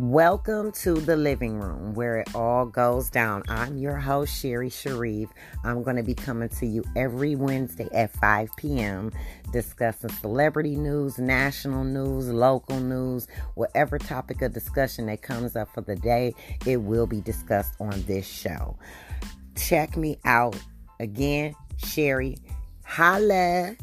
Welcome to the living room where it all goes down. I'm your host, Sherry Shareef. I'm going to be coming to you every Wednesday at 5 p.m. discussing celebrity news, national news, local news, whatever topic of discussion that comes up for the day, it will be discussed on this show. Check me out again, Sherry. Holla!